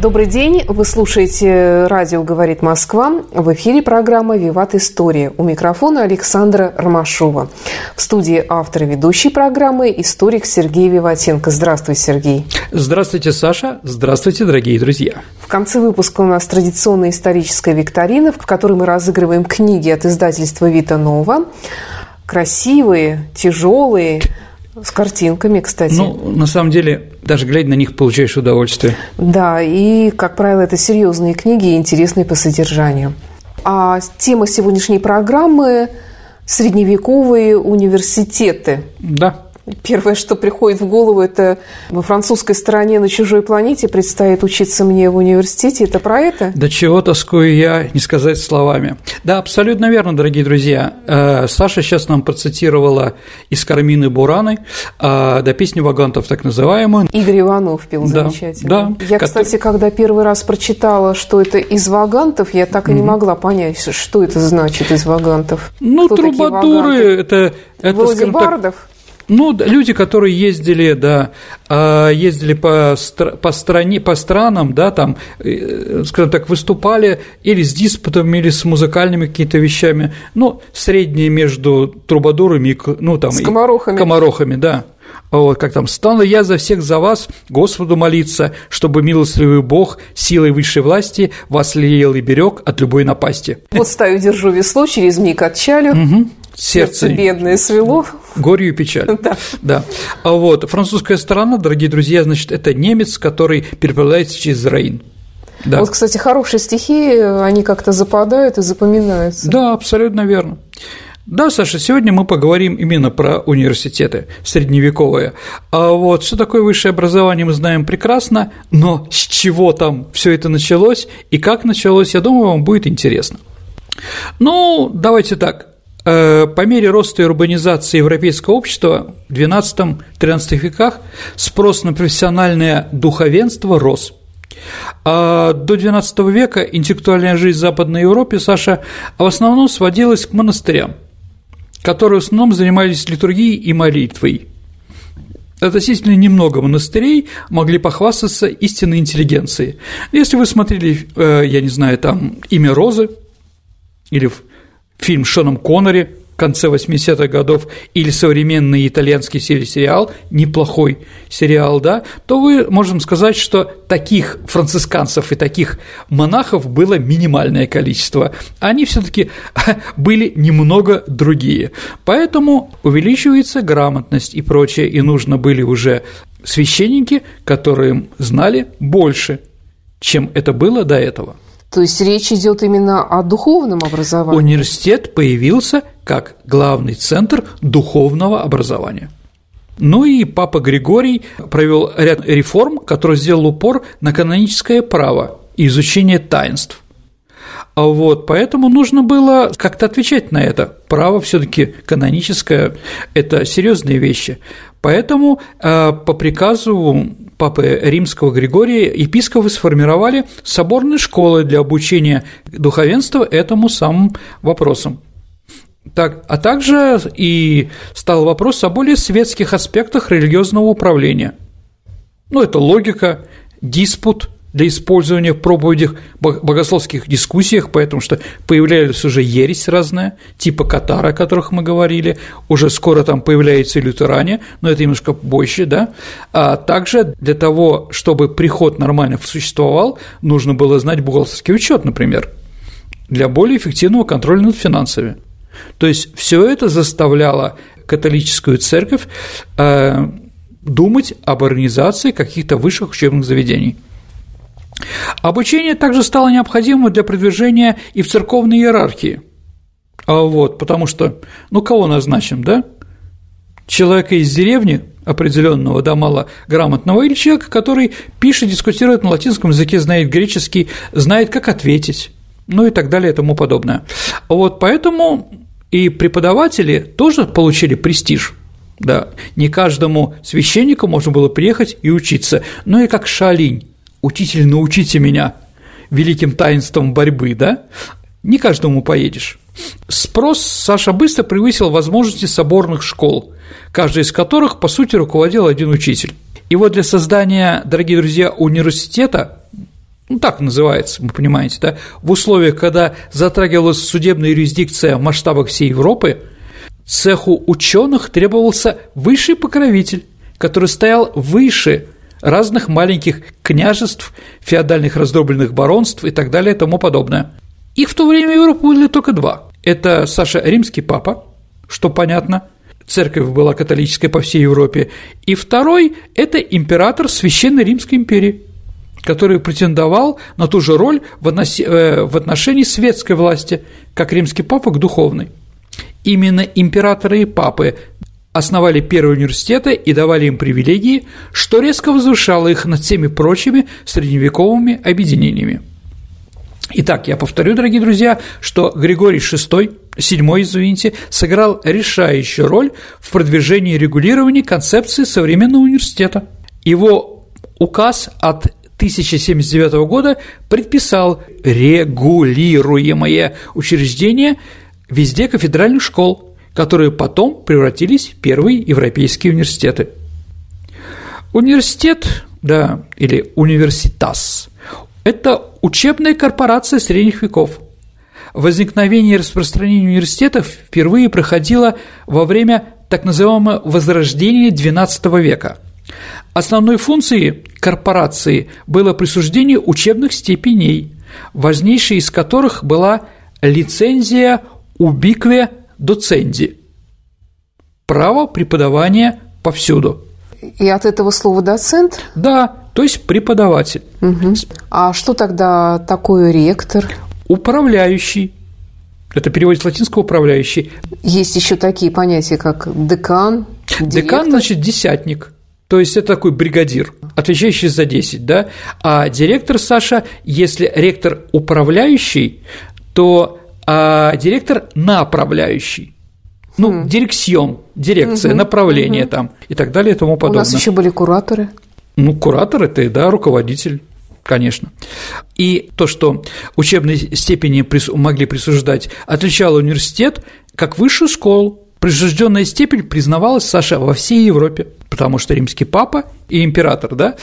Добрый день, вы слушаете «Радио говорит Москва». В эфире программа «Виват История». У микрофона Александра Ромашова. В студии автор и ведущей программы историк Сергей Виватенко. Здравствуй, Сергей. Здравствуйте, Саша. Здравствуйте, дорогие друзья. В конце выпуска у нас традиционная историческая викторина, в которой мы разыгрываем книги от издательства «Вита Нова». Красивые, тяжелые, с картинками, кстати. Ну, на самом деле, даже глядя на них, получаешь удовольствие. Да, и, как правило, это серьезные книги интересные по содержанию. А тема сегодняшней программы – средневековые университеты. Да. Первое, что приходит в голову, это во французской стране на чужой планете предстоит учиться мне в университете. Это про это? Да чего тоскую я, не сказать словами. Да, абсолютно верно, дорогие друзья. Э, Саша сейчас нам процитировала из Кармины Бураны э, до песни Вагантов, так называемую. Игорь Иванов пел да, замечательно. Да. Я, кстати, когда первый раз прочитала, что это из Вагантов, я так и не могла понять, что это значит из Вагантов. Ну, Кто трубадуры – это… это Вроде бардов? Так, ну, люди, которые ездили, да, а, ездили по, по стране, по странам, да, там, э, скажем так, выступали или с диспутами, или с музыкальными какими-то вещами, ну, средние между трубадурами и, ну, там, скоморохами. И комарохами, да. Вот, как там, «Стану я за всех за вас, Господу молиться, чтобы милостливый Бог силой высшей власти вас лелеял и берег от любой напасти». Вот стою, держу весло, через миг отчалю. Угу сердце, сердце бедное свело. Горью и печаль. Да. да. А вот французская сторона, дорогие друзья, значит, это немец, который переправляется через Рейн. Да. Вот, кстати, хорошие стихи, они как-то западают и запоминаются. Да, абсолютно верно. Да, Саша, сегодня мы поговорим именно про университеты средневековые. А вот что такое высшее образование, мы знаем прекрасно, но с чего там все это началось и как началось, я думаю, вам будет интересно. Ну, давайте так. Э, по мере роста и урбанизации европейского общества в XII-XIII веках спрос на профессиональное духовенство рос. А до XII века интеллектуальная жизнь в Западной Европе, Саша, в основном сводилась к монастырям, которые в основном занимались литургией и молитвой. Относительно немного монастырей могли похвастаться истинной интеллигенцией. Если вы смотрели, э, я не знаю, там «Имя Розы» или фильм Шоном Коннери в конце 80-х годов или современный итальянский сериал, неплохой сериал, да, то вы можем сказать, что таких францисканцев и таких монахов было минимальное количество. Они все таки были немного другие. Поэтому увеличивается грамотность и прочее, и нужно были уже священники, которые знали больше, чем это было до этого. То есть речь идет именно о духовном образовании. Университет появился как главный центр духовного образования. Ну и папа Григорий провел ряд реформ, который сделал упор на каноническое право и изучение таинств. А вот, поэтому нужно было как-то отвечать на это. Право все-таки каноническое – это серьезные вещи. Поэтому э, по приказу папы римского Григория епископы сформировали соборные школы для обучения духовенства этому самым вопросам. Так, а также и стал вопрос о более светских аспектах религиозного управления. Ну, это логика, диспут – для использования в проповедях, богословских дискуссиях, поэтому что появлялись уже ересь разная, типа катара, о которых мы говорили, уже скоро там появляются и лютеране, но это немножко больше, да, а также для того, чтобы приход нормально существовал, нужно было знать бухгалтерский учет, например, для более эффективного контроля над финансами. То есть все это заставляло католическую церковь э, думать об организации каких-то высших учебных заведений – Обучение также стало необходимым для продвижения и в церковной иерархии. А вот, потому что, ну, кого назначим, да? Человека из деревни определенного, да, малограмотного, или человека, который пишет, дискутирует на латинском языке, знает греческий, знает, как ответить, ну и так далее и тому подобное. Вот поэтому и преподаватели тоже получили престиж. Да, не каждому священнику можно было приехать и учиться. Ну и как Шалинь, учитель, научите меня великим таинством борьбы, да? Не каждому поедешь. Спрос Саша быстро превысил возможности соборных школ, каждая из которых, по сути, руководил один учитель. И вот для создания, дорогие друзья, университета, ну так называется, вы понимаете, да, в условиях, когда затрагивалась судебная юрисдикция в масштабах всей Европы, цеху ученых требовался высший покровитель, который стоял выше разных маленьких княжеств, феодальных раздробленных баронств и так далее и тому подобное. Их в то время в Европу были только два. Это Саша Римский папа, что понятно, церковь была католической по всей Европе, и второй – это император Священной Римской империи, который претендовал на ту же роль в э, отношении светской власти, как римский папа к духовной. Именно императоры и папы основали первые университеты и давали им привилегии, что резко возвышало их над всеми прочими средневековыми объединениями. Итак, я повторю, дорогие друзья, что Григорий VI, седьмой, извините, сыграл решающую роль в продвижении и регулировании концепции современного университета. Его указ от 1079 года предписал регулируемое учреждение везде кафедральных школ, которые потом превратились в первые европейские университеты. Университет, да, или университас – это учебная корпорация средних веков. Возникновение и распространение университетов впервые проходило во время так называемого возрождения XII века. Основной функцией корпорации было присуждение учебных степеней, важнейшей из которых была лицензия убикве доценди – право преподавания повсюду. И от этого слова доцент? Да, то есть преподаватель. Угу. А что тогда такое ректор? Управляющий. Это переводит с латинского управляющий. Есть еще такие понятия, как декан. Директор. Декан значит десятник. То есть это такой бригадир, отвечающий за 10, да? А директор, Саша, если ректор управляющий, то а директор направляющий. Ну, mm. дирекцион, дирекция, mm-hmm. направление mm-hmm. там и так далее и тому подобное. У нас еще были кураторы. Ну, куратор – это, да, руководитель конечно. И то, что учебные степени могли присуждать, отличало университет как высшую школу. Присужденная степень признавалась, Саша, во всей Европе, потому что римский папа и император, да,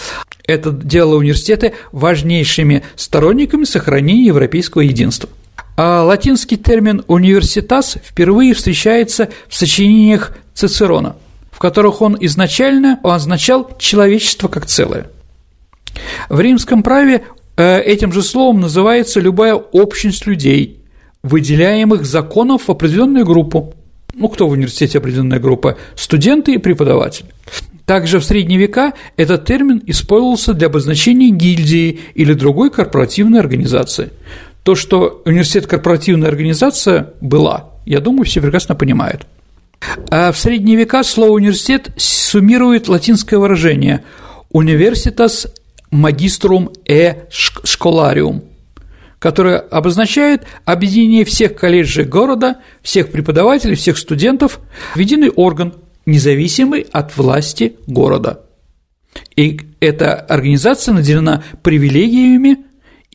это делало университеты важнейшими сторонниками сохранения европейского единства. А латинский термин «университас» впервые встречается в сочинениях Цицерона, в которых он изначально означал «человечество как целое». В римском праве э, этим же словом называется любая общность людей, выделяемых законом в определенную группу. Ну, кто в университете определенная группа? Студенты и преподаватели. Также в средние века этот термин использовался для обозначения гильдии или другой корпоративной организации. То, что университет корпоративная организация была, я думаю, все прекрасно понимают. А в средние века слово университет суммирует латинское выражение «universitas magistrum e scholarium», которое обозначает объединение всех колледжей города, всех преподавателей, всех студентов в единый орган, независимый от власти города. И эта организация наделена привилегиями,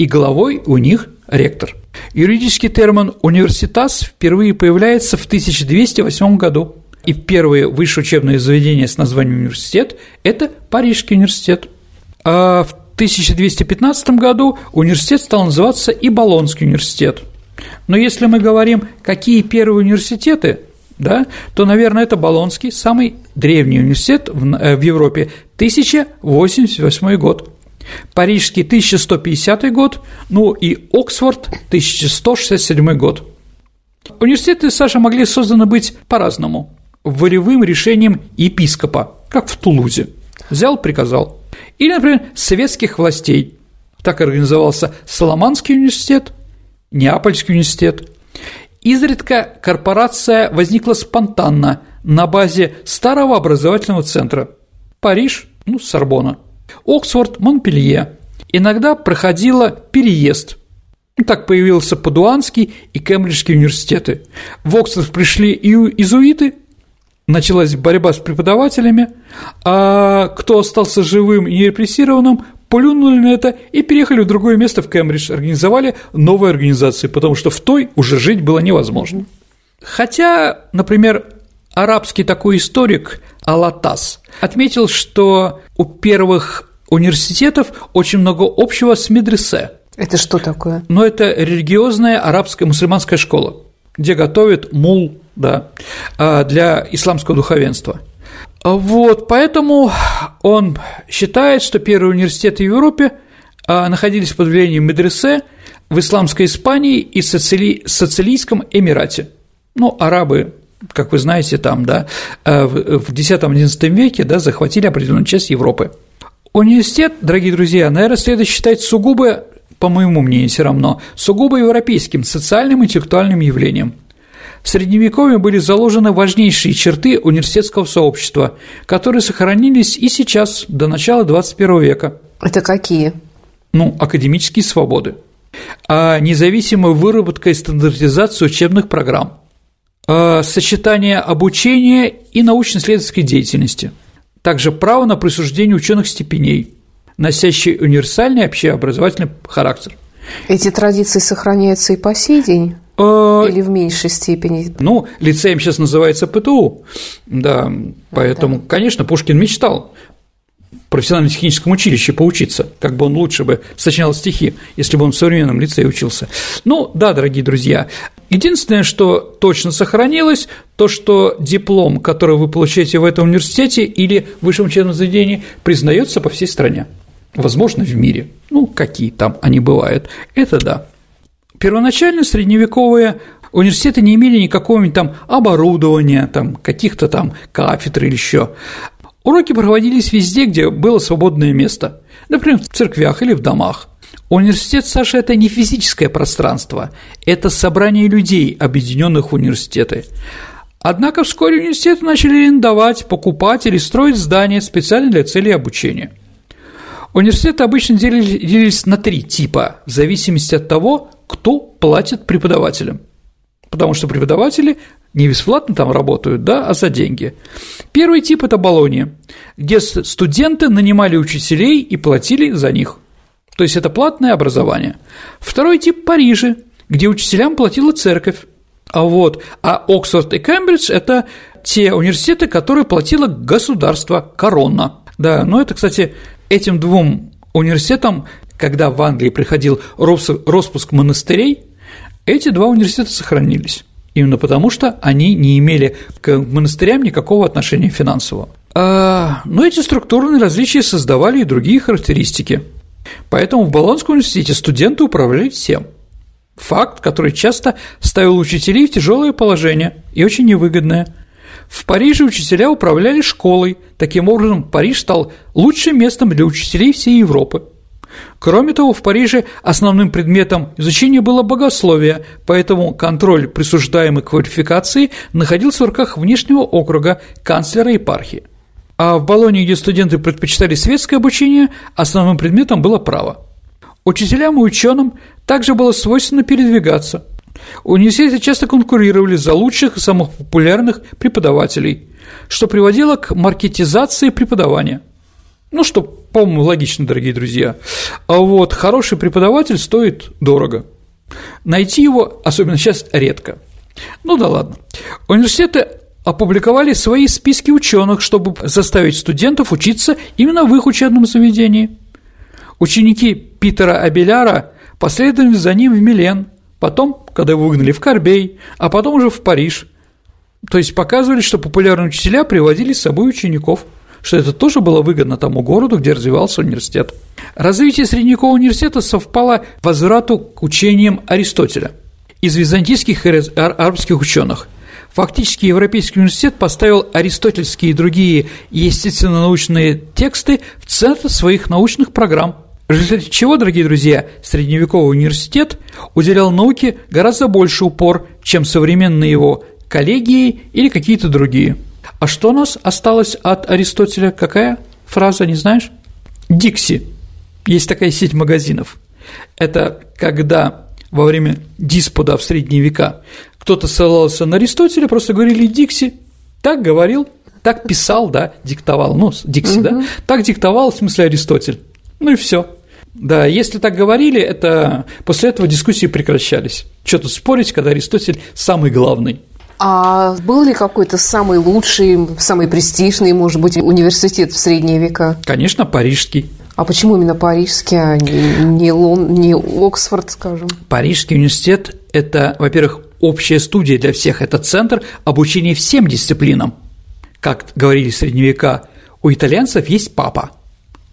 и главой у них ректор. Юридический термин «университас» впервые появляется в 1208 году, и первое высшее учебное заведение с названием «университет» – это Парижский университет. А в 1215 году университет стал называться и Болонский университет. Но если мы говорим, какие первые университеты, да, то, наверное, это Болонский, самый древний университет в, э, в Европе, 1088 год. Парижский 1150 год, ну и Оксфорд 1167 год. Университеты Саша могли созданы быть по-разному, волевым решением епископа, как в Тулузе. Взял, приказал. Или, например, советских властей. Так организовался Соломанский университет, Неапольский университет. Изредка корпорация возникла спонтанно на базе старого образовательного центра – Париж, ну, Сорбона, Оксфорд, Монпелье. Иногда проходила переезд. Так появился Падуанский и Кембриджский университеты. В Оксфорд пришли и изуиты, началась борьба с преподавателями, а кто остался живым и нерепрессированным, плюнули на это и переехали в другое место в Кембридж, организовали новые организации, потому что в той уже жить было невозможно. Хотя, например, арабский такой историк Алатас отметил, что у первых университетов очень много общего с медресе. Это что такое? Но это религиозная арабская мусульманская школа, где готовят мул да, а, для исламского духовенства. Вот, поэтому он считает, что первые университеты в Европе а, находились под влиянием медресе в исламской Испании и социали... социалистском Эмирате. Ну, арабы, как вы знаете, там, да, а, в X-XI веке, да, захватили определенную часть Европы. Университет, дорогие друзья, наверное, следует считать сугубо, по моему мнению, все равно, сугубо европейским социальным и интеллектуальным явлением – в Средневековье были заложены важнейшие черты университетского сообщества, которые сохранились и сейчас, до начала XXI века. Это какие? Ну, академические свободы, а независимая выработка и стандартизация учебных программ, сочетание обучения и научно-исследовательской деятельности, также право на присуждение ученых степеней, носящие универсальный общеобразовательный характер. Эти традиции сохраняются и по сей день? Э, Или в меньшей степени? Ну, лицеем сейчас называется ПТУ, да, поэтому, да. конечно, Пушкин мечтал профессионально-техническом училище поучиться, как бы он лучше бы сочинял стихи, если бы он в современном лицее учился. Ну, да, дорогие друзья, единственное, что точно сохранилось, то, что диплом, который вы получаете в этом университете или высшем учебном заведении, признается по всей стране, возможно, в мире. Ну, какие там они бывают, это да. Первоначально средневековые университеты не имели никакого там оборудования, там, каких-то там кафедр или еще. Уроки проводились везде, где было свободное место, например, в церквях или в домах. Университет, Саша, это не физическое пространство, это собрание людей, объединенных в университеты. Однако вскоре университеты начали арендовать, покупать или строить здания специально для целей обучения. Университеты обычно делились на три типа, в зависимости от того, кто платит преподавателям. Потому что преподаватели не бесплатно там работают, да, а за деньги. Первый тип – это Болония, где студенты нанимали учителей и платили за них. То есть это платное образование. Второй тип – Париже, где учителям платила церковь. А вот, а Оксфорд и Кембридж – это те университеты, которые платило государство, корона. Да, но это, кстати, этим двум университетам когда в Англии приходил распуск монастырей, эти два университета сохранились. Именно потому, что они не имели к монастырям никакого отношения финансового. А, но эти структурные различия создавали и другие характеристики. Поэтому в Болонском университете студенты управляли всем. Факт, который часто ставил учителей в тяжелое положение и очень невыгодное. В Париже учителя управляли школой, таким образом Париж стал лучшим местом для учителей всей Европы. Кроме того, в Париже основным предметом изучения было богословие, поэтому контроль присуждаемой квалификации находился в руках внешнего округа канцлера епархии. А в Болонии, где студенты предпочитали светское обучение, основным предметом было право. Учителям и ученым также было свойственно передвигаться. Университеты часто конкурировали за лучших и самых популярных преподавателей, что приводило к маркетизации преподавания – ну, что, по-моему, логично, дорогие друзья. А вот хороший преподаватель стоит дорого. Найти его, особенно сейчас, редко. Ну да ладно. Университеты опубликовали свои списки ученых, чтобы заставить студентов учиться именно в их учебном заведении. Ученики Питера Абеляра последовали за ним в Милен, потом, когда его выгнали в Корбей, а потом уже в Париж. То есть показывали, что популярные учителя приводили с собой учеников – что это тоже было выгодно тому городу, где развивался университет. Развитие Средневекового университета совпало возврату к учениям Аристотеля из византийских и арабских ученых. Фактически Европейский университет поставил аристотельские и другие естественно-научные тексты в центр своих научных программ, в результате чего, дорогие друзья, средневековый университет уделял науке гораздо больше упор, чем современные его коллегии или какие-то другие – а что у нас осталось от Аристотеля? Какая фраза, не знаешь? Дикси. Есть такая сеть магазинов. Это когда во время диспута в средние века кто-то ссылался на Аристотеля, просто говорили «Дикси», так говорил, так писал, да, диктовал, ну, Дикси, угу. да, так диктовал, в смысле Аристотель. Ну и все. Да, если так говорили, это после этого дискуссии прекращались. Что тут спорить, когда Аристотель самый главный. А был ли какой-то самый лучший, самый престижный, может быть, университет в средние века? Конечно, парижский. А почему именно парижский, а не, не, Лон, не Оксфорд, скажем? Парижский университет – это, во-первых, общая студия для всех, это центр обучения всем дисциплинам. Как говорили в средние века, у итальянцев есть папа,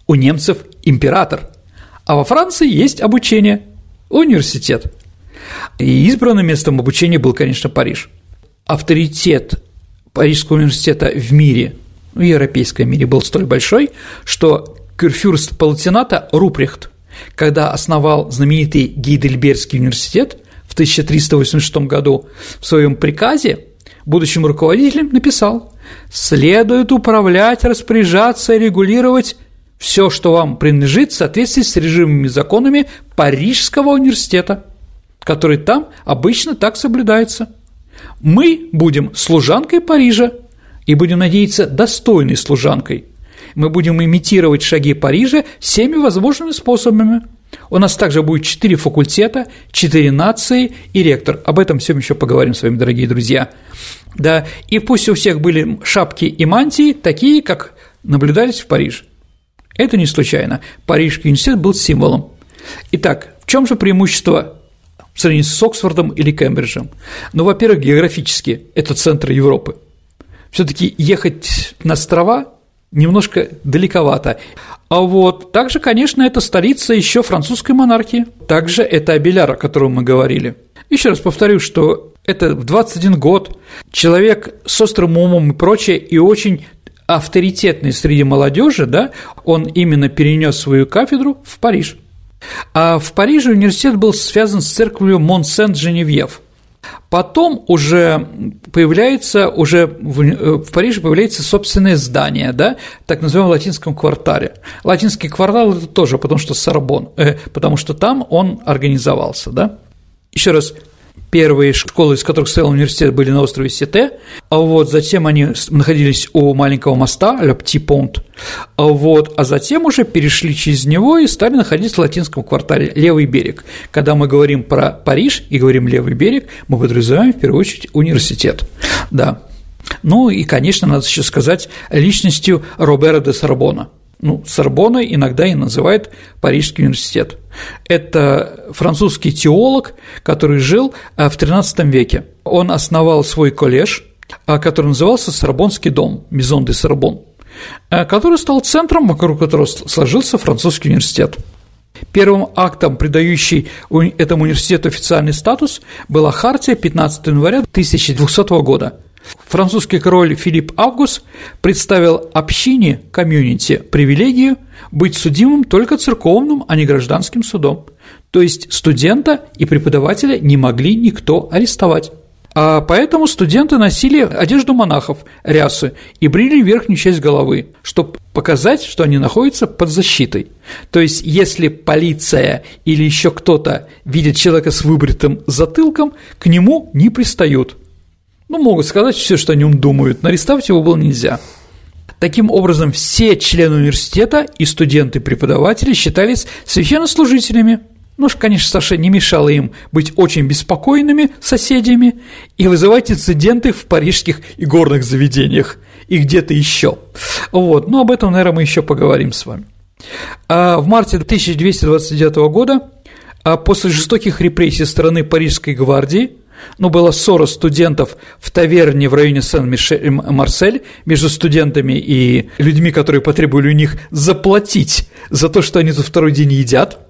у немцев – император, а во Франции есть обучение – университет. И избранным местом обучения был, конечно, Париж – авторитет Парижского университета в мире, в европейском мире был столь большой, что кюрфюрст Палатината Рупрехт, когда основал знаменитый Гейдельбергский университет в 1386 году, в своем приказе будущим руководителям написал «Следует управлять, распоряжаться и регулировать все, что вам принадлежит в соответствии с режимами и законами Парижского университета, который там обычно так соблюдается». Мы будем служанкой Парижа и будем надеяться достойной служанкой. Мы будем имитировать шаги Парижа всеми возможными способами. У нас также будет четыре факультета, четыре нации и ректор. Об этом всем еще поговорим с вами, дорогие друзья. Да, и пусть у всех были шапки и мантии, такие, как наблюдались в Париже. Это не случайно. Парижский университет был символом. Итак, в чем же преимущество в сравнении с Оксфордом или Кембриджем. Ну, во-первых, географически это центр Европы. Все-таки ехать на острова немножко далековато. А вот также, конечно, это столица еще французской монархии. Также это Абеляр, о котором мы говорили. Еще раз повторю, что это в 21 год человек с острым умом и прочее, и очень авторитетный среди молодежи, да, он именно перенес свою кафедру в Париж – а в Париже университет был связан с церковью Монсент-Женевьев. Потом уже появляется, уже в, э, в Париже появляется собственное здание, да, так называемом латинском квартале. Латинский квартал – это тоже потому что Сорбон, э, потому что там он организовался, да. Еще раз, Первые школы, из которых стоял университет, были на острове Сите, а вот затем они находились у маленького моста, Ля Пти Понт, а вот, а затем уже перешли через него и стали находиться в латинском квартале Левый берег. Когда мы говорим про Париж и говорим Левый берег, мы подразумеваем в первую очередь университет, да. Ну и, конечно, надо еще сказать личностью Робера де Сорбона – ну, Сорбоной иногда и называют Парижский университет. Это французский теолог, который жил э, в XIII веке. Он основал свой коллеж, э, который назывался Сорбонский дом, Мизон де Сорбон, э, который стал центром, вокруг которого сложился французский университет. Первым актом, придающий этому университету официальный статус, была хартия 15 января 1200 года – Французский король Филипп Август представил общине, комьюнити, привилегию быть судимым только церковным, а не гражданским судом. То есть студента и преподавателя не могли никто арестовать. А поэтому студенты носили одежду монахов, рясы, и брили верхнюю часть головы, чтобы показать, что они находятся под защитой. То есть, если полиция или еще кто-то видит человека с выбритым затылком, к нему не пристают – ну, могут сказать все, что о нем думают, но арестовать его было нельзя. Таким образом, все члены университета и студенты-преподаватели считались священнослужителями. Ну, конечно, Саша не мешало им быть очень беспокойными соседями и вызывать инциденты в парижских и горных заведениях и где-то еще. Вот, но об этом, наверное, мы еще поговорим с вами. А в марте 1229 года, а после жестоких репрессий стороны Парижской гвардии, ну, была ссора студентов в таверне в районе Сен-Марсель между студентами и людьми, которые потребовали у них заплатить за то, что они тут второй день едят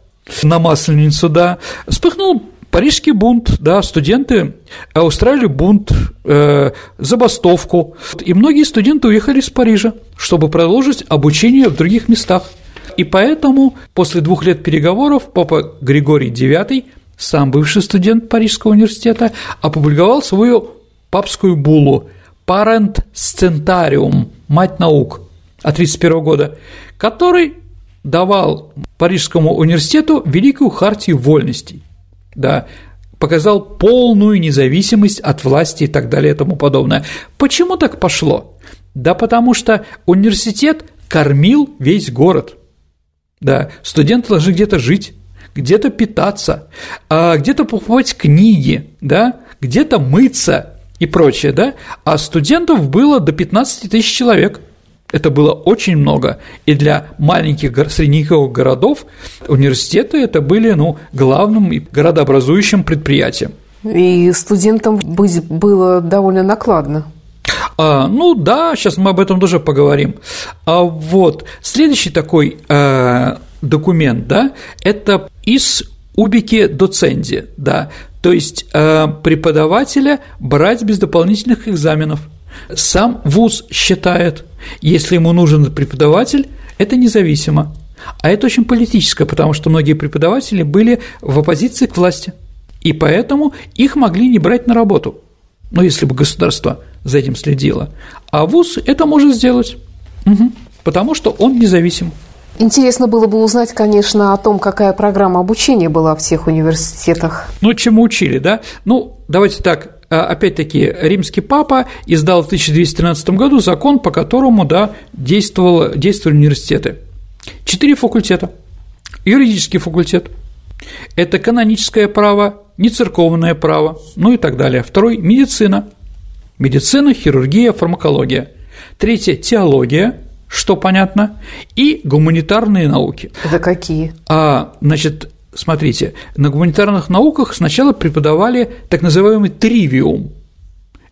на Масленицу, да, вспыхнул Парижский бунт, да, студенты устраивали бунт, э, забастовку, и многие студенты уехали из Парижа, чтобы продолжить обучение в других местах. И поэтому после двух лет переговоров папа Григорий IX сам бывший студент Парижского университета, опубликовал свою папскую буллу «Parent Scentarium» – «Мать наук». от 1931 года, который давал Парижскому университету великую хартию вольностей, да, показал полную независимость от власти и так далее и тому подобное. Почему так пошло? Да потому что университет кормил весь город. Да, студенты должны где-то жить, где-то питаться, а где-то покупать книги, да, где-то мыться и прочее, да, а студентов было до 15 тысяч человек. Это было очень много. И для маленьких средневековых городов университеты это были ну, главным городообразующим предприятием. И студентам быть было довольно накладно. А, ну да, сейчас мы об этом тоже поговорим. А вот следующий такой э, документ, да, это из убики доценди, да, то есть э, преподавателя брать без дополнительных экзаменов. Сам вуз считает, если ему нужен преподаватель, это независимо. А это очень политическое, потому что многие преподаватели были в оппозиции к власти, и поэтому их могли не брать на работу, ну, если бы государство за этим следило. А ВУЗ это может сделать, угу, потому что он независим. Интересно было бы узнать, конечно, о том, какая программа обучения была в всех университетах. Ну, чему учили, да? Ну, давайте так, а, опять-таки, римский папа издал в 1213 году закон, по которому, да, действовало, действовали университеты. Четыре факультета. Юридический факультет – это каноническое право, нецерковное право, ну и так далее. Второй – медицина. Медицина, хирургия, фармакология. Третье – теология, что понятно, и гуманитарные науки. Это какие? А, значит, смотрите, на гуманитарных науках сначала преподавали так называемый тривиум.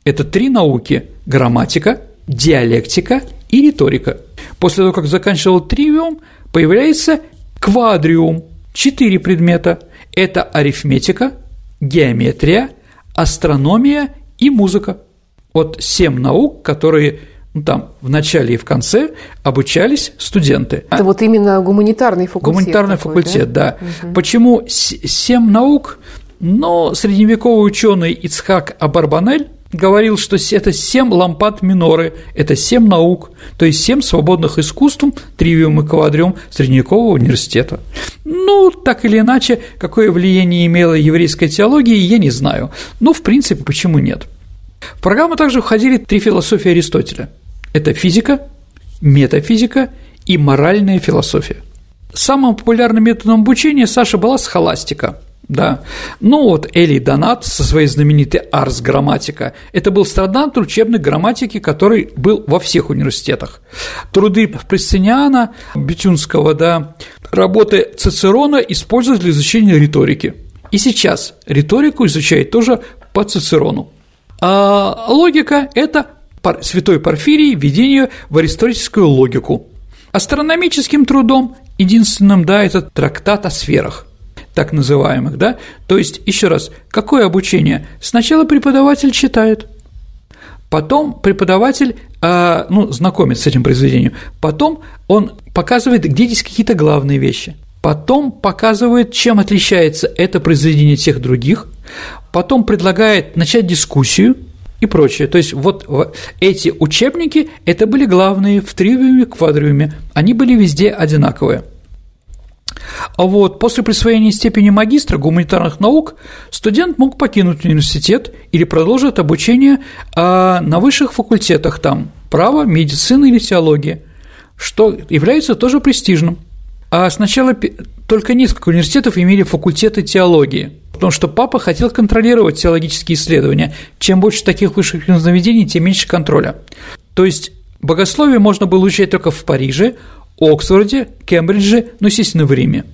Это три науки – грамматика, диалектика и риторика. После того, как заканчивал тривиум, появляется квадриум – четыре предмета. Это арифметика, геометрия, астрономия и музыка. Вот семь наук, которые ну, там в начале и в конце обучались студенты. Это вот именно гуманитарный факультет. Гуманитарный такой, факультет, да. да. Угу. Почему семь наук? Но средневековый ученый Ицхак Абарбанель говорил, что это семь лампад миноры, это семь наук, то есть семь свободных искусств, тривиум и квадриум средневекового университета. Ну, так или иначе, какое влияние имела еврейская теология, я не знаю. Но, в принципе, почему нет? В программу также входили три философии Аристотеля – это физика, метафизика и моральная философия. Самым популярным методом обучения Саша была схоластика. Да. Ну вот Эли Донат со своей знаменитой Арс Грамматика. Это был страдант учебной грамматики, который был во всех университетах. Труды Пресциниана, Бетюнского, да, работы Цицерона используют для изучения риторики. И сейчас риторику изучают тоже по Цицерону. А логика – это святой Порфирий введение в аристотельскую логику. Астрономическим трудом единственным, да, это трактат о сферах, так называемых, да, то есть, еще раз, какое обучение? Сначала преподаватель читает, потом преподаватель, э, ну, знакомится с этим произведением, потом он показывает, где здесь какие-то главные вещи, потом показывает, чем отличается это произведение от всех других, потом предлагает начать дискуссию – и прочее. То есть вот эти учебники – это были главные в тривиуме, квадриуме, они были везде одинаковые. А вот после присвоения степени магистра гуманитарных наук студент мог покинуть университет или продолжить обучение а, на высших факультетах там – право, медицина или теология, что является тоже престижным. А сначала только несколько университетов имели факультеты теологии – потому что папа хотел контролировать теологические исследования. Чем больше таких высших заведений, тем меньше контроля. То есть богословие можно было изучать только в Париже, Оксфорде, Кембридже, ну, естественно, в Риме.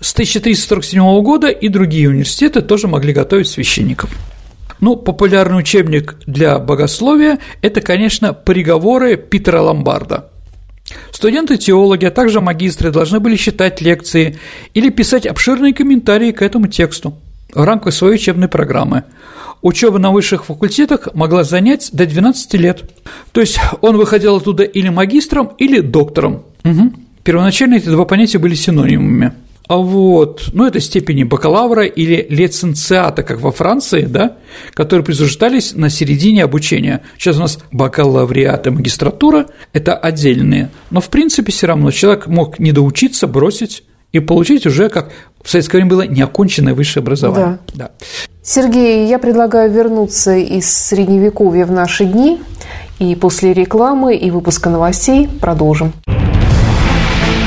С 1347 года и другие университеты тоже могли готовить священников. Ну, популярный учебник для богословия – это, конечно, приговоры Питера Ломбарда. Студенты-теологи, а также магистры должны были читать лекции или писать обширные комментарии к этому тексту в рамках своей учебной программы. Учеба на высших факультетах могла занять до 12 лет. То есть он выходил оттуда или магистром, или доктором. Угу. Первоначально эти два понятия были синонимами. А вот, ну, это степени бакалавра или лиценциата, как во Франции, да, которые присуждались на середине обучения. Сейчас у нас бакалавриат и магистратура – это отдельные, но, в принципе, все равно человек мог не доучиться, бросить и получить уже, как в советское время было, неоконченное высшее образование. Да. да. Сергей, я предлагаю вернуться из Средневековья в наши дни, и после рекламы и выпуска новостей продолжим.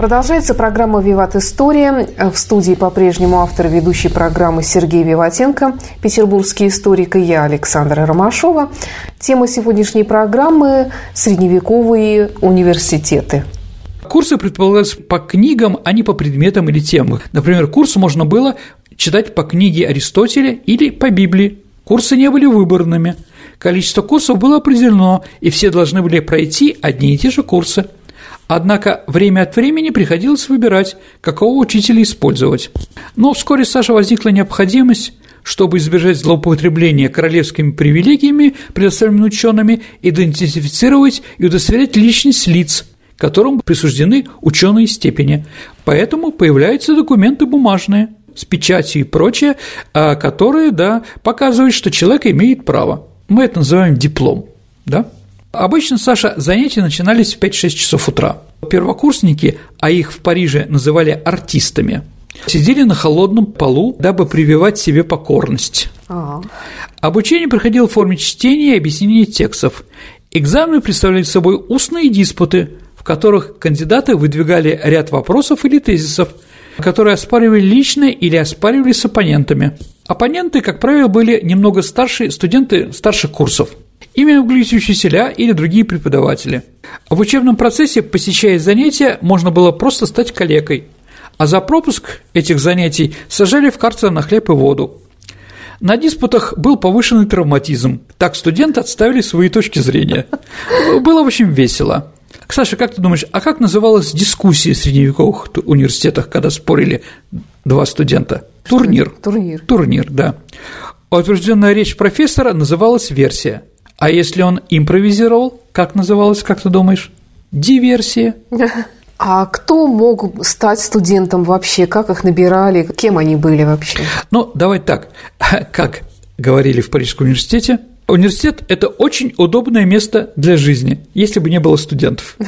Продолжается программа «Виват История». В студии по-прежнему автор ведущей программы Сергей Виватенко, петербургский историк и я, Александра Ромашова. Тема сегодняшней программы – средневековые университеты. Курсы предполагались по книгам, а не по предметам или темам. Например, курс можно было читать по книге Аристотеля или по Библии. Курсы не были выборными. Количество курсов было определено, и все должны были пройти одни и те же курсы – Однако время от времени приходилось выбирать, какого учителя использовать. Но вскоре Саша возникла необходимость чтобы избежать злоупотребления королевскими привилегиями, предоставленными учеными, идентифицировать и удостоверять личность лиц, которым присуждены ученые степени. Поэтому появляются документы бумажные с печатью и прочее, а, которые да, показывают, что человек имеет право. Мы это называем диплом. Да? Обычно, Саша, занятия начинались в 5-6 часов утра. Первокурсники, а их в Париже называли артистами, сидели на холодном полу, дабы прививать себе покорность. Ага. Обучение проходило в форме чтения и объяснения текстов. Экзамены представляли собой устные диспуты, в которых кандидаты выдвигали ряд вопросов или тезисов, которые оспаривали лично или оспаривали с оппонентами. Оппоненты, как правило, были немного старше студенты старших курсов – Ими могли учителя или другие преподаватели. В учебном процессе, посещая занятия, можно было просто стать коллегой, а за пропуск этих занятий сажали в карцер на хлеб и воду. На диспутах был повышенный травматизм, так студенты отставили свои точки зрения. Было, в общем, весело. Саша, как ты думаешь, а как называлась дискуссия в средневековых университетах, когда спорили два студента? Турнир. Турнир. Турнир, да. Утвержденная речь профессора называлась версия. А если он импровизировал, как называлось, как ты думаешь? Диверсия. А кто мог стать студентом вообще? Как их набирали? Кем они были вообще? Ну, давай так. Как говорили в Парижском университете, университет – это очень удобное место для жизни, если бы не было студентов.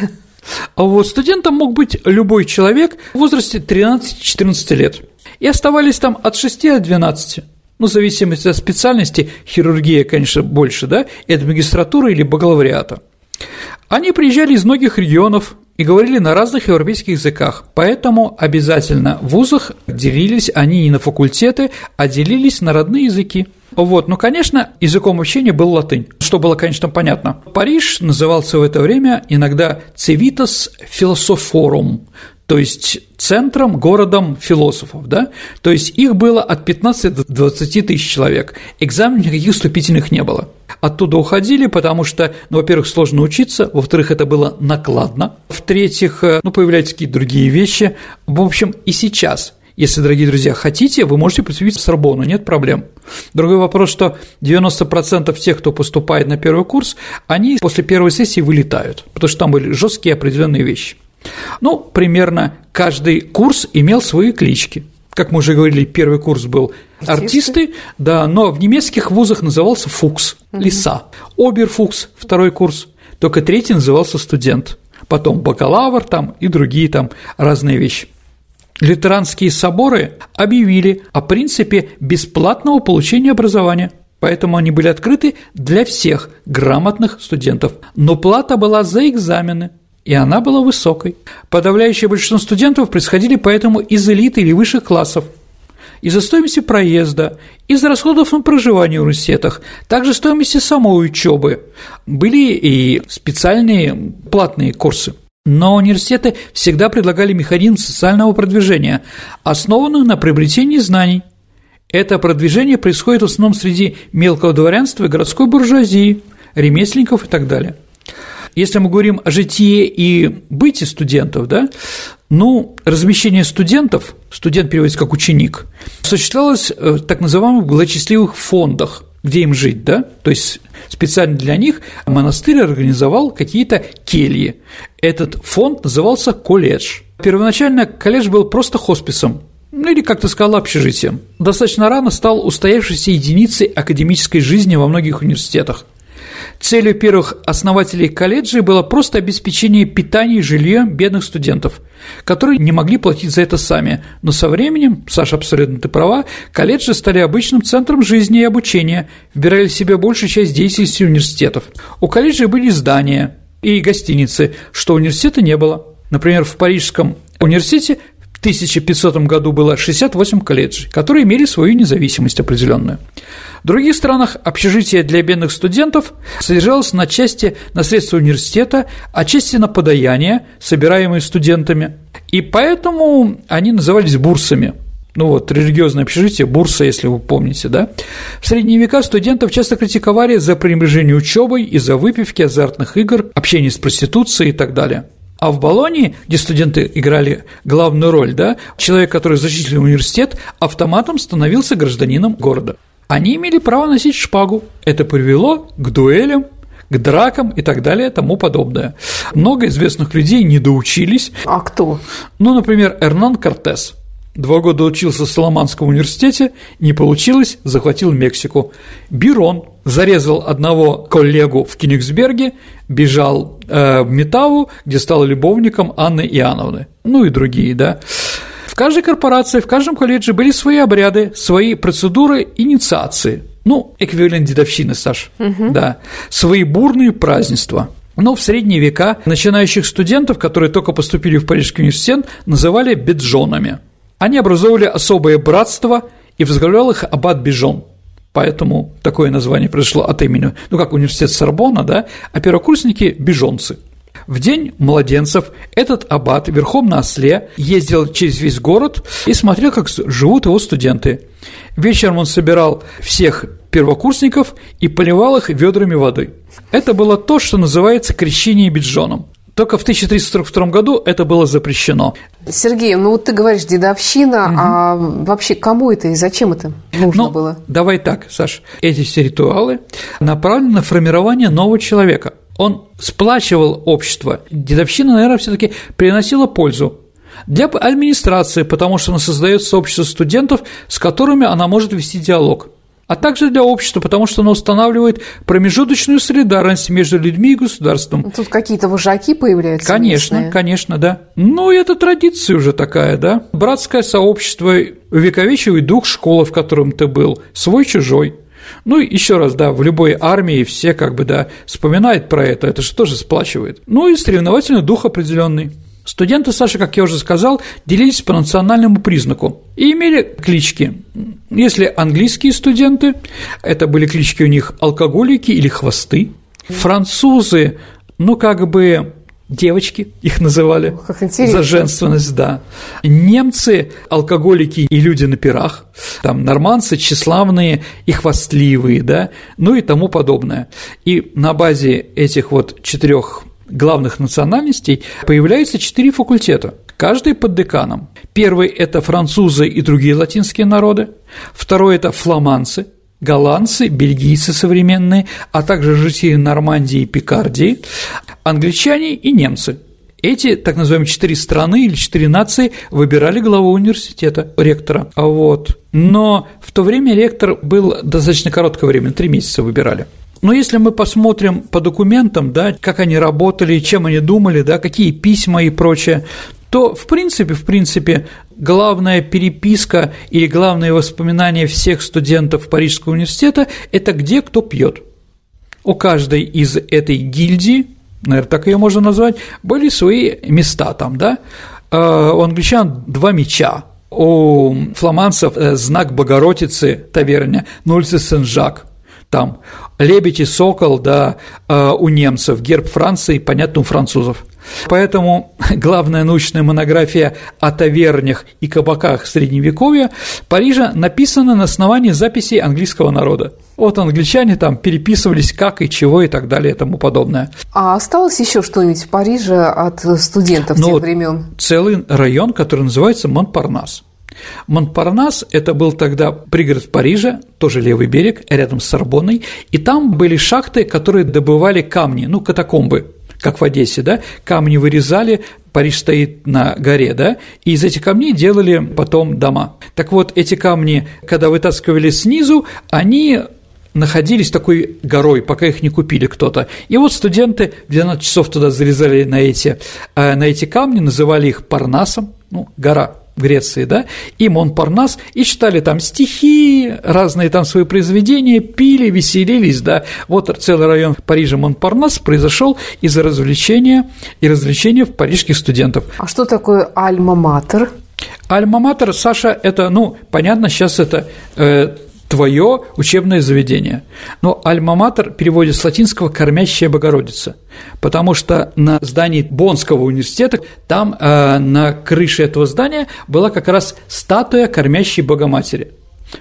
А вот студентом мог быть любой человек в возрасте 13-14 лет. И оставались там от 6 до 12 ну, в зависимости от специальности, хирургия, конечно, больше, да, это магистратура или бакалавриата. Они приезжали из многих регионов и говорили на разных европейских языках, поэтому обязательно в вузах делились они не на факультеты, а делились на родные языки. Вот, ну, конечно, языком общения был латынь, что было, конечно, понятно. Париж назывался в это время иногда «Civitas Philosophorum», то есть центром, городом философов, да, то есть их было от 15 до 20 тысяч человек, экзаменов никаких вступительных не было. Оттуда уходили, потому что, ну, во-первых, сложно учиться, во-вторых, это было накладно, в-третьих, э, ну, появляются какие-то другие вещи, в общем, и сейчас – если, дорогие друзья, хотите, вы можете поступить в Сорбону, нет проблем. Другой вопрос, что 90% тех, кто поступает на первый курс, они после первой сессии вылетают, потому что там были жесткие определенные вещи. Ну, примерно каждый курс имел свои клички. Как мы уже говорили, первый курс был артисты, артисты да, но в немецких вузах назывался фукс, угу. лиса. Оберфукс, второй курс, только третий назывался студент. Потом бакалавр там и другие там разные вещи. Лютеранские соборы объявили о принципе бесплатного получения образования, поэтому они были открыты для всех грамотных студентов, но плата была за экзамены – и она была высокой. Подавляющее большинство студентов происходили поэтому из элиты или высших классов. Из-за стоимости проезда, из расходов на проживание в университетах, также стоимости самой учебы. Были и специальные платные курсы. Но университеты всегда предлагали механизм социального продвижения, основанный на приобретении знаний. Это продвижение происходит в основном среди мелкого дворянства и городской буржуазии, ремесленников и так далее – Если мы говорим о житии и бытии студентов, да, ну, размещение студентов, студент переводится как ученик, осуществлялось в так называемых благочестивых фондах, где им жить, да, то есть специально для них монастырь организовал какие-то кельи. Этот фонд назывался колледж. Первоначально колледж был просто хосписом, ну или, как ты сказала, общежитием. Достаточно рано стал устоявшейся единицей академической жизни во многих университетах. Целью первых основателей колледжей было просто обеспечение питания и жилья бедных студентов, которые не могли платить за это сами. Но со временем, Саша, абсолютно ты права, колледжи стали обычным центром жизни и обучения, вбирали в себя большую часть деятельности университетов. У колледжей были здания и гостиницы, что университета не было. Например, в Парижском университете 1500 году было 68 колледжей, которые имели свою независимость определенную. В других странах общежитие для бедных студентов содержалось на части на средства университета, а части на подаяния, собираемые студентами, и поэтому они назывались бурсами. Ну вот, религиозное общежитие, бурса, если вы помните, да? В средние века студентов часто критиковали за пренебрежение учебой, из-за выпивки, азартных игр, общения с проституцией и так далее. А в Болонии, где студенты играли главную роль, да, человек, который защитил университет, автоматом становился гражданином города. Они имели право носить шпагу. Это привело к дуэлям, к дракам и так далее, тому подобное. Много известных людей не доучились. А кто? Ну, например, Эрнан Кортес – Два года учился в Соломанском университете, не получилось, захватил Мексику. Бирон зарезал одного коллегу в Кенигсберге, бежал э, в Метаву, где стал любовником Анны Иоанновны, ну и другие, да. В каждой корпорации, в каждом колледже были свои обряды, свои процедуры инициации. Ну, эквивалент дедовщины, Саш, угу. да. Свои бурные празднества. Но в средние века начинающих студентов, которые только поступили в Парижский университет, называли беджонами – они образовывали особое братство, и возглавлял их аббат Бижон. Поэтому такое название произошло от имени, ну как университет Сорбона, да, а первокурсники – бижонцы. В день младенцев этот аббат верхом на осле ездил через весь город и смотрел, как живут его студенты. Вечером он собирал всех первокурсников и поливал их ведрами воды. Это было то, что называется крещение биджоном. Только в 1342 году это было запрещено. Сергей, ну вот ты говоришь дедовщина, угу. а вообще кому это и зачем это нужно ну, было? Давай так, Саш, эти все ритуалы направлены на формирование нового человека. Он сплачивал общество. Дедовщина, наверное, все-таки приносила пользу для администрации, потому что она создает сообщество студентов, с которыми она может вести диалог а также для общества, потому что оно устанавливает промежуточную солидарность между людьми и государством. Тут какие-то вожаки появляются. Конечно, местные. конечно, да. Ну, это традиция уже такая, да. Братское сообщество, вековечивый дух школы, в котором ты был, свой-чужой. Ну, еще раз, да, в любой армии все как бы, да, вспоминают про это, это же тоже сплачивает. Ну, и соревновательный дух определенный. Студенты, Саша, как я уже сказал, делились по национальному признаку и имели клички. Если английские студенты, это были клички у них алкоголики или хвосты. Французы, ну, как бы девочки их называли как за женственность, да. Немцы – алкоголики и люди на пирах, там норманцы – тщеславные и хвастливые, да, ну и тому подобное. И на базе этих вот четырех главных национальностей появляются четыре факультета, каждый под деканом. Первый – это французы и другие латинские народы, второй – это фламандцы, голландцы, бельгийцы современные, а также жители Нормандии и Пикардии, англичане и немцы. Эти так называемые четыре страны или четыре нации выбирали главу университета, ректора. Вот. Но в то время ректор был достаточно короткое время, три месяца выбирали. Но если мы посмотрим по документам, да, как они работали, чем они думали, да, какие письма и прочее, то, в принципе, в принципе, главная переписка или главные воспоминания всех студентов Парижского университета – это где кто пьет. У каждой из этой гильдии, наверное, так ее можно назвать, были свои места там, да. А, у англичан два меча, у фламандцев э, знак Богородицы таверня, на улице Сен-Жак – там. Лебедь и сокол, да, э, у немцев, герб Франции, понятно, у французов. Поэтому главная научная монография о тавернях и кабаках Средневековья Парижа написана на основании записей английского народа. Вот англичане там переписывались как и чего и так далее и тому подобное. А осталось еще что-нибудь в Париже от студентов ну, тех времен? Целый район, который называется Монпарнас. Монпарнас – это был тогда пригород Парижа, тоже левый берег, рядом с Сорбонной, и там были шахты, которые добывали камни, ну, катакомбы, как в Одессе, да, камни вырезали, Париж стоит на горе, да, и из этих камней делали потом дома. Так вот, эти камни, когда вытаскивали снизу, они находились такой горой, пока их не купили кто-то. И вот студенты в 12 часов туда залезали на эти, э, на эти камни, называли их Парнасом, ну, гора Греции, да, и Монпарнас, и читали там стихи, разные там свои произведения, пили, веселились, да. Вот целый район Парижа Монпарнас произошел из-за развлечения и развлечения парижских студентов. А что такое альма-матер? Альма-матер, Саша, это, ну, понятно, сейчас это э, твое учебное заведение. Но альма-матер переводит с латинского «кормящая Богородица», потому что на здании Боннского университета, там э, на крыше этого здания была как раз статуя кормящей Богоматери.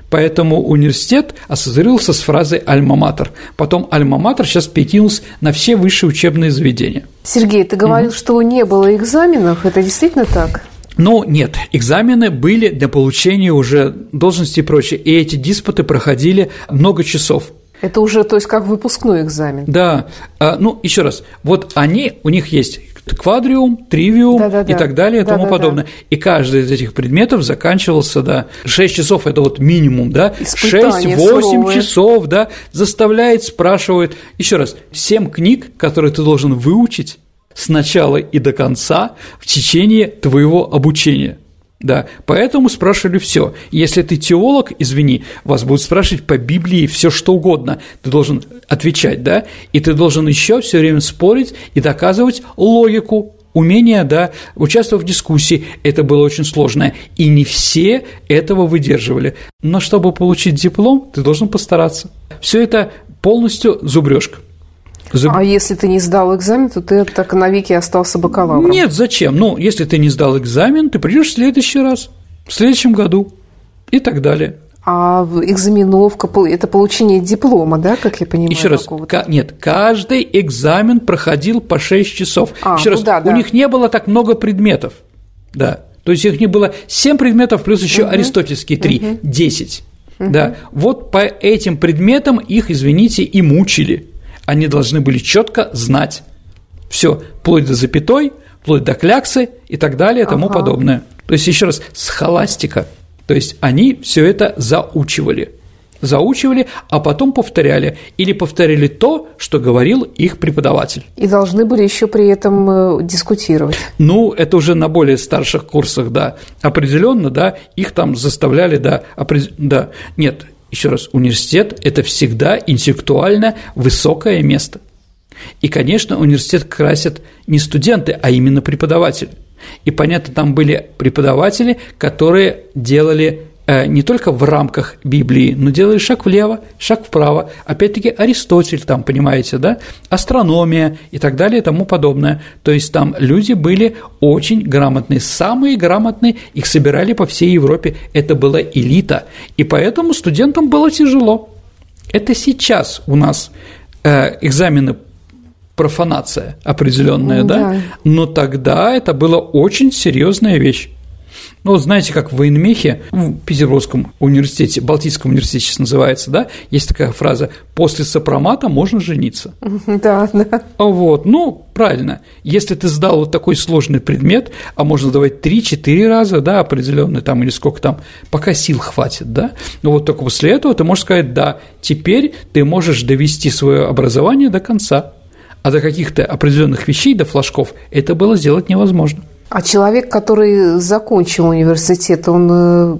Поэтому университет ассоциировался с фразой «альма-матер». Потом «альма-матер» сейчас перекинулся на все высшие учебные заведения. Сергей, ты говорил, угу. что не было экзаменов. Это действительно так? Ну, нет, экзамены были для получения уже должности и прочее, и эти диспуты проходили много часов. Это уже, то есть, как выпускной экзамен. Да. А, ну, еще раз, вот они, у них есть квадриум, тривиум да, да, и так далее и да, тому да, подобное. Да. И каждый из этих предметов заканчивался, да, 6 часов – это вот минимум, да, 6-8 часов, да, заставляет, спрашивает. Еще раз, 7 книг, которые ты должен выучить, с начала и до конца в течение твоего обучения. Да, поэтому спрашивали все. Если ты теолог, извини, вас будут спрашивать по Библии все что угодно. Ты должен отвечать, да, и ты должен еще все время спорить и доказывать логику, умение, да, участвовать в дискуссии. Это было очень сложно, и не все этого выдерживали. Но чтобы получить диплом, ты должен постараться. Все это полностью зубрежка. Заб... А если ты не сдал экзамен, то ты так навеки остался бакалавром? Нет, зачем? Ну, если ты не сдал экзамен, ты придешь в следующий раз, в следующем году и так далее. А экзаменовка – это получение диплома, да, как я понимаю? Еще раз, нет, каждый экзамен проходил по 6 часов. А, Еще ну раз, да, да. у них не было так много предметов, да, то есть их не было 7 предметов плюс еще угу. аристотельские 3, угу. 10. Угу. Да, вот по этим предметам их, извините, и мучили они должны были четко знать все, вплоть до запятой, вплоть до кляксы и так далее и тому ага. подобное. То есть, еще раз, схоластика. То есть, они все это заучивали. Заучивали, а потом повторяли. Или повторяли то, что говорил их преподаватель. И должны были еще при этом э, дискутировать. Ну, это уже на более старших курсах, да. Определенно, да, их там заставляли, да, опред... да. Нет, еще раз, университет – это всегда интеллектуально высокое место. И, конечно, университет красят не студенты, а именно преподаватели. И, понятно, там были преподаватели, которые делали не только в рамках Библии, но делали шаг влево, шаг вправо. Опять-таки Аристотель там, понимаете, да, астрономия и так далее и тому подобное. То есть там люди были очень грамотные, самые грамотные, их собирали по всей Европе, это была элита, и поэтому студентам было тяжело. Это сейчас у нас э, экзамены профанация определенная, да. да, но тогда это была очень серьезная вещь. Ну, вот знаете, как в военмехе, в Петербургском университете, Балтийском университете сейчас называется, да, есть такая фраза «после сопромата можно жениться». Да, да. Вот, ну, правильно. Если ты сдал вот такой сложный предмет, а можно сдавать 3-4 раза, да, определенный там, или сколько там, пока сил хватит, да, ну вот только после этого ты можешь сказать, да, теперь ты можешь довести свое образование до конца, а до каких-то определенных вещей, до флажков, это было сделать невозможно. А человек, который закончил университет, он э,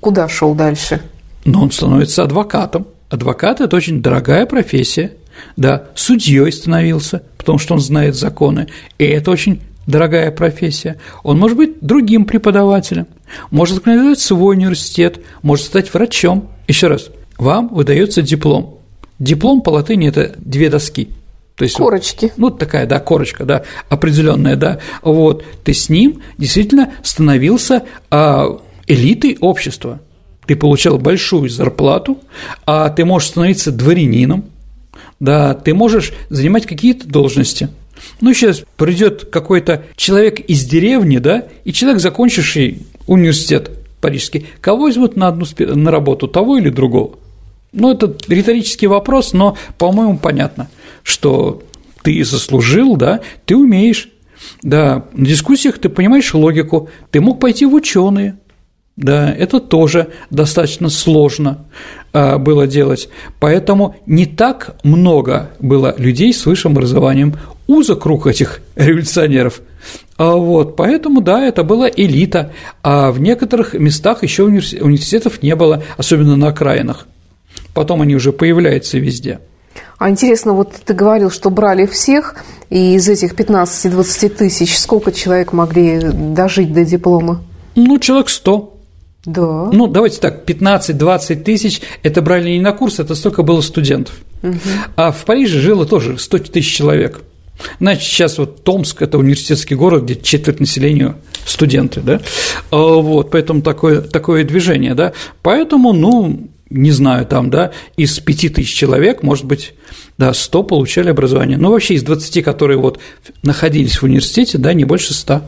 куда шел дальше? Ну, он становится адвокатом. Адвокат – это очень дорогая профессия. Да, судьей становился, потому что он знает законы, и это очень дорогая профессия. Он может быть другим преподавателем, может организовать свой университет, может стать врачом. Еще раз, вам выдается диплом. Диплом по латыни – это две доски. То есть, Корочки. Ну, такая, да, корочка, да, определенная, да. Вот, ты с ним действительно становился а, элитой общества. Ты получал большую зарплату, а ты можешь становиться дворянином, да, ты можешь занимать какие-то должности. Ну, сейчас придет какой-то человек из деревни, да, и человек, закончивший университет парижский, кого возьмут на одну на работу, того или другого? Ну, это риторический вопрос, но, по-моему, понятно, что ты заслужил, да, ты умеешь, да, на дискуссиях ты понимаешь логику, ты мог пойти в ученые, да, это тоже достаточно сложно а, было делать. Поэтому не так много было людей с высшим образованием. Узок круг этих революционеров. А вот, поэтому, да, это была элита, а в некоторых местах еще университетов не было, особенно на окраинах. Потом они уже появляются везде. А интересно, вот ты говорил, что брали всех, и из этих 15-20 тысяч сколько человек могли дожить до диплома? Ну, человек 100. Да. Ну, давайте так, 15-20 тысяч – это брали не на курс, это столько было студентов. Угу. А в Париже жило тоже 100 тысяч человек. Значит, сейчас вот Томск – это университетский город, где четверть населения студенты, да, а, вот, поэтому такое, такое движение, да, поэтому, ну, не знаю, там, да, из 5 тысяч человек, может быть, да, 100 получали образование, ну, вообще из 20, которые вот находились в университете, да, не больше 100.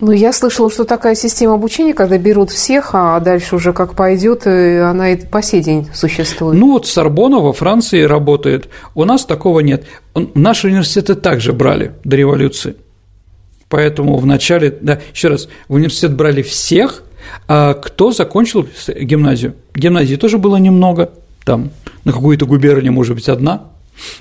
Ну, я слышала, что такая система обучения, когда берут всех, а дальше уже как пойдет, она и по сей день существует. Ну, вот Сорбона во Франции работает. У нас такого нет. Наши университеты также брали до революции. Поэтому в начале, да, еще раз, в университет брали всех, а кто закончил гимназию. Гимназии тоже было немного, там на какую-то губернию, может быть, одна,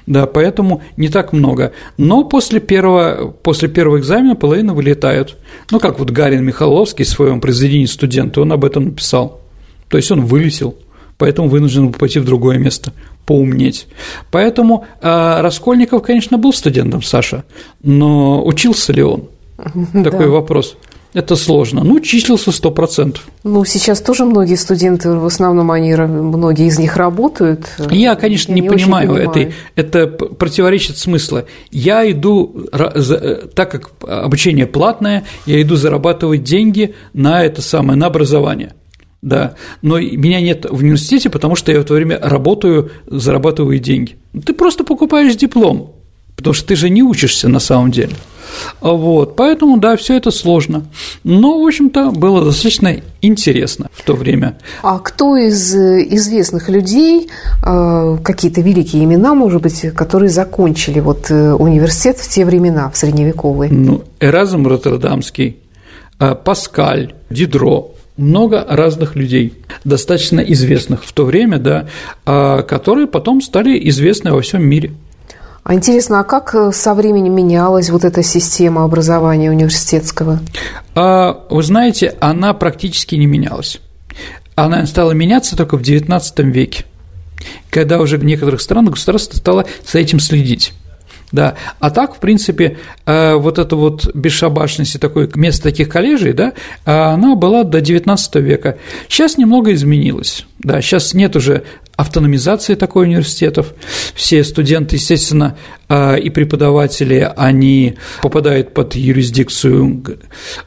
да, поэтому не так много. Но после первого, после первого экзамена половина вылетают. Ну, как вот Гарин Михайловский в своем произведении «Студенты», он об этом написал. То есть он вылетел, поэтому вынужден был пойти в другое место, поумнеть. Поэтому э, Раскольников, конечно, был студентом, Саша, но учился ли он? Такой вопрос это сложно. Ну, числился 100%. Ну, сейчас тоже многие студенты, в основном они, многие из них работают. Я, конечно, Я не, не понимаю, понимаю. Это, это противоречит смыслу. Я иду, так как обучение платное, я иду зарабатывать деньги на это самое, на образование. Да, но меня нет в университете, потому что я в это время работаю, зарабатываю деньги. Ты просто покупаешь диплом, потому что ты же не учишься на самом деле. Вот, поэтому, да, все это сложно. Но, в общем-то, было достаточно интересно в то время. А кто из э, известных людей, э, какие-то великие имена, может быть, которые закончили вот э, университет в те времена, в средневековые? Ну, Эразм Роттердамский, Паскаль, Дидро, много разных людей, достаточно известных в то время, да, которые потом стали известны во всем мире. А интересно, а как э, со временем менялась вот эта система образования университетского? А, вы знаете, она практически не менялась. Она стала меняться только в XIX веке, когда уже в некоторых странах государство стало за этим следить. Да, а так, в принципе, э, вот эта вот бесшабашность и такое место таких коллежей, да, она была до XIX века. Сейчас немного изменилось, да, сейчас нет уже автономизации такой университетов. Все студенты, естественно, а, и преподаватели, они попадают под юрисдикцию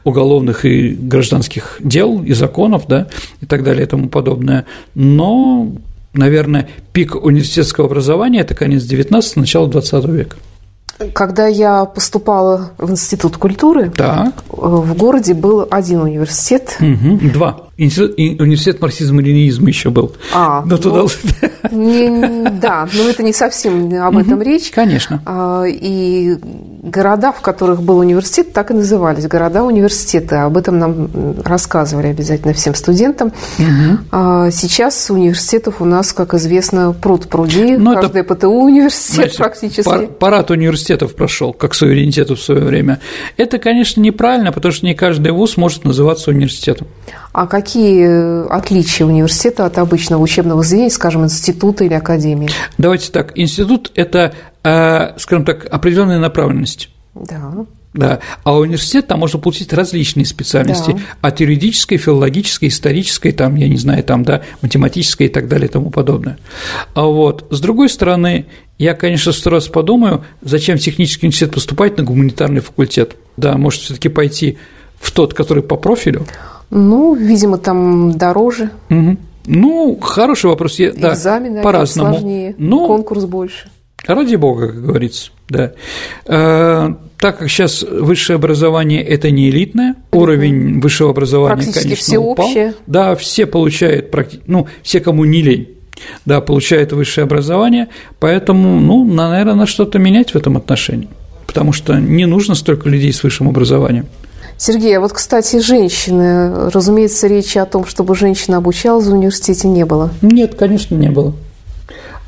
уголовных и гражданских дел и законов, да, и так далее и тому подобное. Но, наверное, пик университетского образования – это конец XIX – начало XX века. Когда я поступала в Институт культуры, так. в городе был один университет. Угу. Два. Университет марксизма-ленинизма еще был. А, но туда... ну, не, да, но это не совсем об этом угу, речь. Конечно. А, и города, в которых был университет, так и назывались города-университеты. Об этом нам рассказывали обязательно всем студентам. Угу. Сейчас университетов у нас, как известно, пруд пруди. Но ну, Каждый это, ПТУ университет знаете, практически. Пар, парад университетов прошел, как суверенитету в свое время. Это, конечно, неправильно, потому что не каждый вуз может называться университетом. А какие отличия университета от обычного учебного заведения, скажем, института или академии? Давайте так. Институт – это, э, скажем так, определенная направленность. Да. Да. А университет там можно получить различные специальности, да. от юридической, филологической, исторической, там, я не знаю, там, да, математической и так далее и тому подобное. А вот, с другой стороны, я, конечно, сто раз подумаю, зачем в технический университет поступать на гуманитарный факультет. Да, может, все таки пойти в тот, который по профилю. Ну, видимо, там дороже. Угу. Ну, хороший вопрос. Я, Экзамены да, по-разному. сложнее, Но... конкурс больше. Ради бога, как говорится, да. Э, так как сейчас высшее образование – это не элитное, уровень высшего образования, конечно, всеобщее. упал. Да, все получают, ну, все, кому не лень, да, получают высшее образование, поэтому, ну, наверное, надо что-то менять в этом отношении, потому что не нужно столько людей с высшим образованием. Сергей, а вот, кстати, женщины, разумеется, речи о том, чтобы женщина обучалась в университете, не было? Нет, конечно, не было.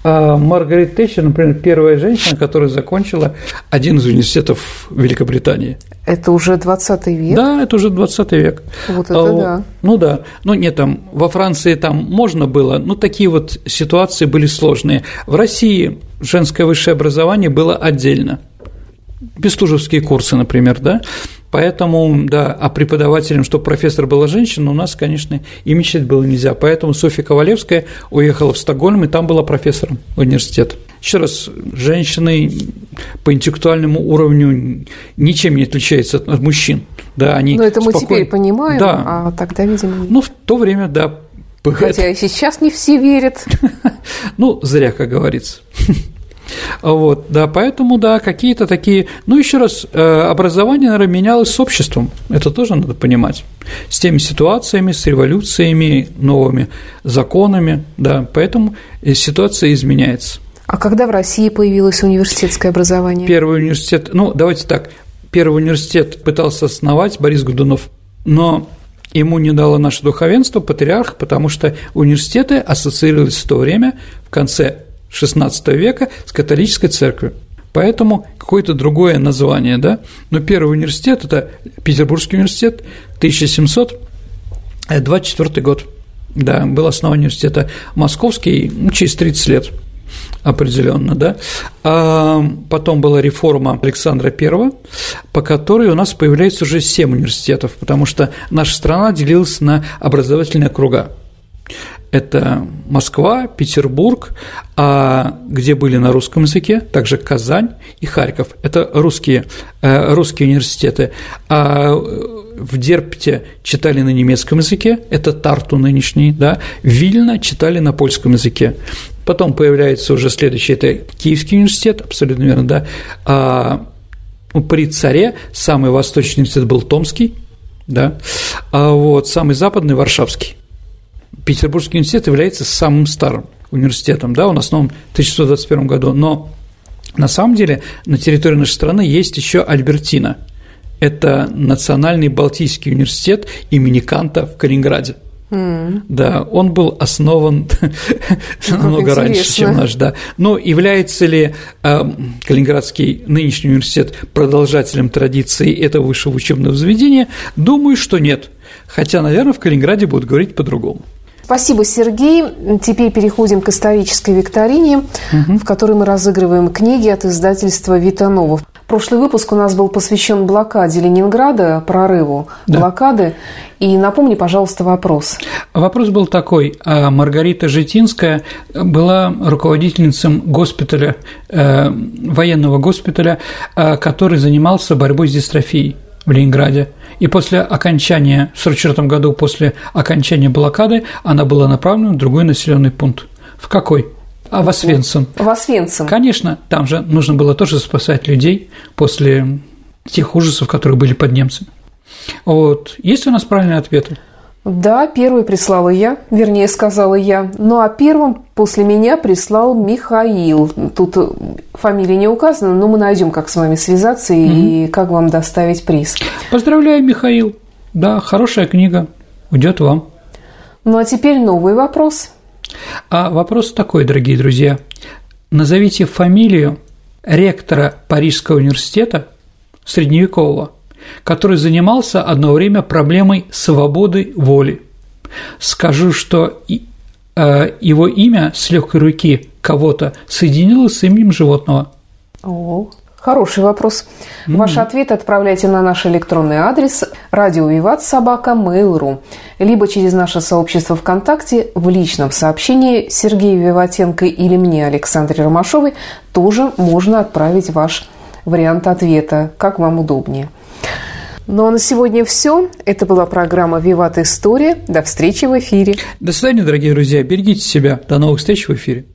А Маргарет Тэтчер, например, первая женщина, которая закончила один из университетов Великобритании. Это уже 20 век? Да, это уже 20 век. Вот это а, да. Ну да. Ну нет, там во Франции там можно было, но такие вот ситуации были сложные. В России женское высшее образование было отдельно. Бестужевские курсы, например, да, Поэтому, да, а преподавателем, чтобы профессор была женщина, у нас, конечно, и мечтать было нельзя. Поэтому Софья Ковалевская уехала в Стокгольм, и там была профессором университета. Еще раз, женщины по интеллектуальному уровню ничем не отличаются от мужчин. Да, они Но это мы спокойно... теперь понимаем, да. а тогда, видимо, Ну, в то время, да. Хотя и сейчас не все верят. Ну, зря, как говорится. Вот, да, поэтому, да, какие-то такие, ну, еще раз, э, образование, наверное, менялось с обществом, это тоже надо понимать, с теми ситуациями, с революциями, новыми законами, да, поэтому э, ситуация изменяется. А когда в России появилось университетское образование? Первый университет, ну, давайте так, первый университет пытался основать Борис Годунов, но ему не дало наше духовенство, патриарх, потому что университеты ассоциировались в то время, в конце XVI века с католической церковью. Поэтому какое-то другое название, да. Но первый университет – это Петербургский университет, 1724 год. Да, был основан университета Московский ну, через 30 лет определенно, да. А потом была реформа Александра I, по которой у нас появляется уже семь университетов, потому что наша страна делилась на образовательные круга это Москва, Петербург, а где были на русском языке, также Казань и Харьков. Это русские, э, русские университеты. А в Дерпте читали на немецком языке, это Тарту нынешний, да, Вильно читали на польском языке. Потом появляется уже следующий, это Киевский университет, абсолютно верно, да, а при царе самый восточный университет был Томский, да, а вот самый западный – Варшавский. Петербургский университет является самым старым университетом, да, он основан в 1621 году, но на самом деле на территории нашей страны есть еще Альбертина. Это Национальный Балтийский университет имени Канта в Калининграде. Mm. Да, он был основан намного раньше, чем наш, да. Но является ли э, Калининградский нынешний университет продолжателем традиции этого высшего учебного заведения? Думаю, что нет. Хотя, наверное, в Калининграде будут говорить по-другому. Спасибо, Сергей. Теперь переходим к исторической викторине, угу. в которой мы разыгрываем книги от издательства «Витанова». Прошлый выпуск у нас был посвящен блокаде Ленинграда, прорыву да. блокады. И напомни, пожалуйста, вопрос. Вопрос был такой. А Маргарита Житинская была руководительницей госпиталя, э, военного госпиталя, э, который занимался борьбой с дистрофией в Ленинграде. И после окончания, в 1944 году, после окончания блокады, она была направлена в другой населенный пункт. В какой? А в Освенцим. В Освенцим. Конечно, там же нужно было тоже спасать людей после тех ужасов, которые были под немцами. Вот. Есть у нас правильные ответы? Да, первый прислала я, вернее, сказала я. Ну, а первым после меня прислал Михаил. Тут фамилия не указана, но мы найдем, как с вами связаться и mm как вам доставить приз. Поздравляю, Михаил. Да, хорошая книга. Уйдет вам. Ну, а теперь новый вопрос. А вопрос такой, дорогие друзья. Назовите фамилию ректора Парижского университета средневекового – который занимался одно время проблемой свободы воли. Скажу, что э, его имя с легкой руки кого-то соединилось с именем животного. О, Хороший вопрос. Mm-hmm. Ваши ответы отправляйте на наш электронный адрес радиовиват собака mail.ru либо через наше сообщество ВКонтакте в личном сообщении Сергею Виватенко или мне, Александре Ромашовой, тоже можно отправить ваш вариант ответа, как вам удобнее. Ну а на сегодня все. Это была программа «Виват История». До встречи в эфире. До свидания, дорогие друзья. Берегите себя. До новых встреч в эфире.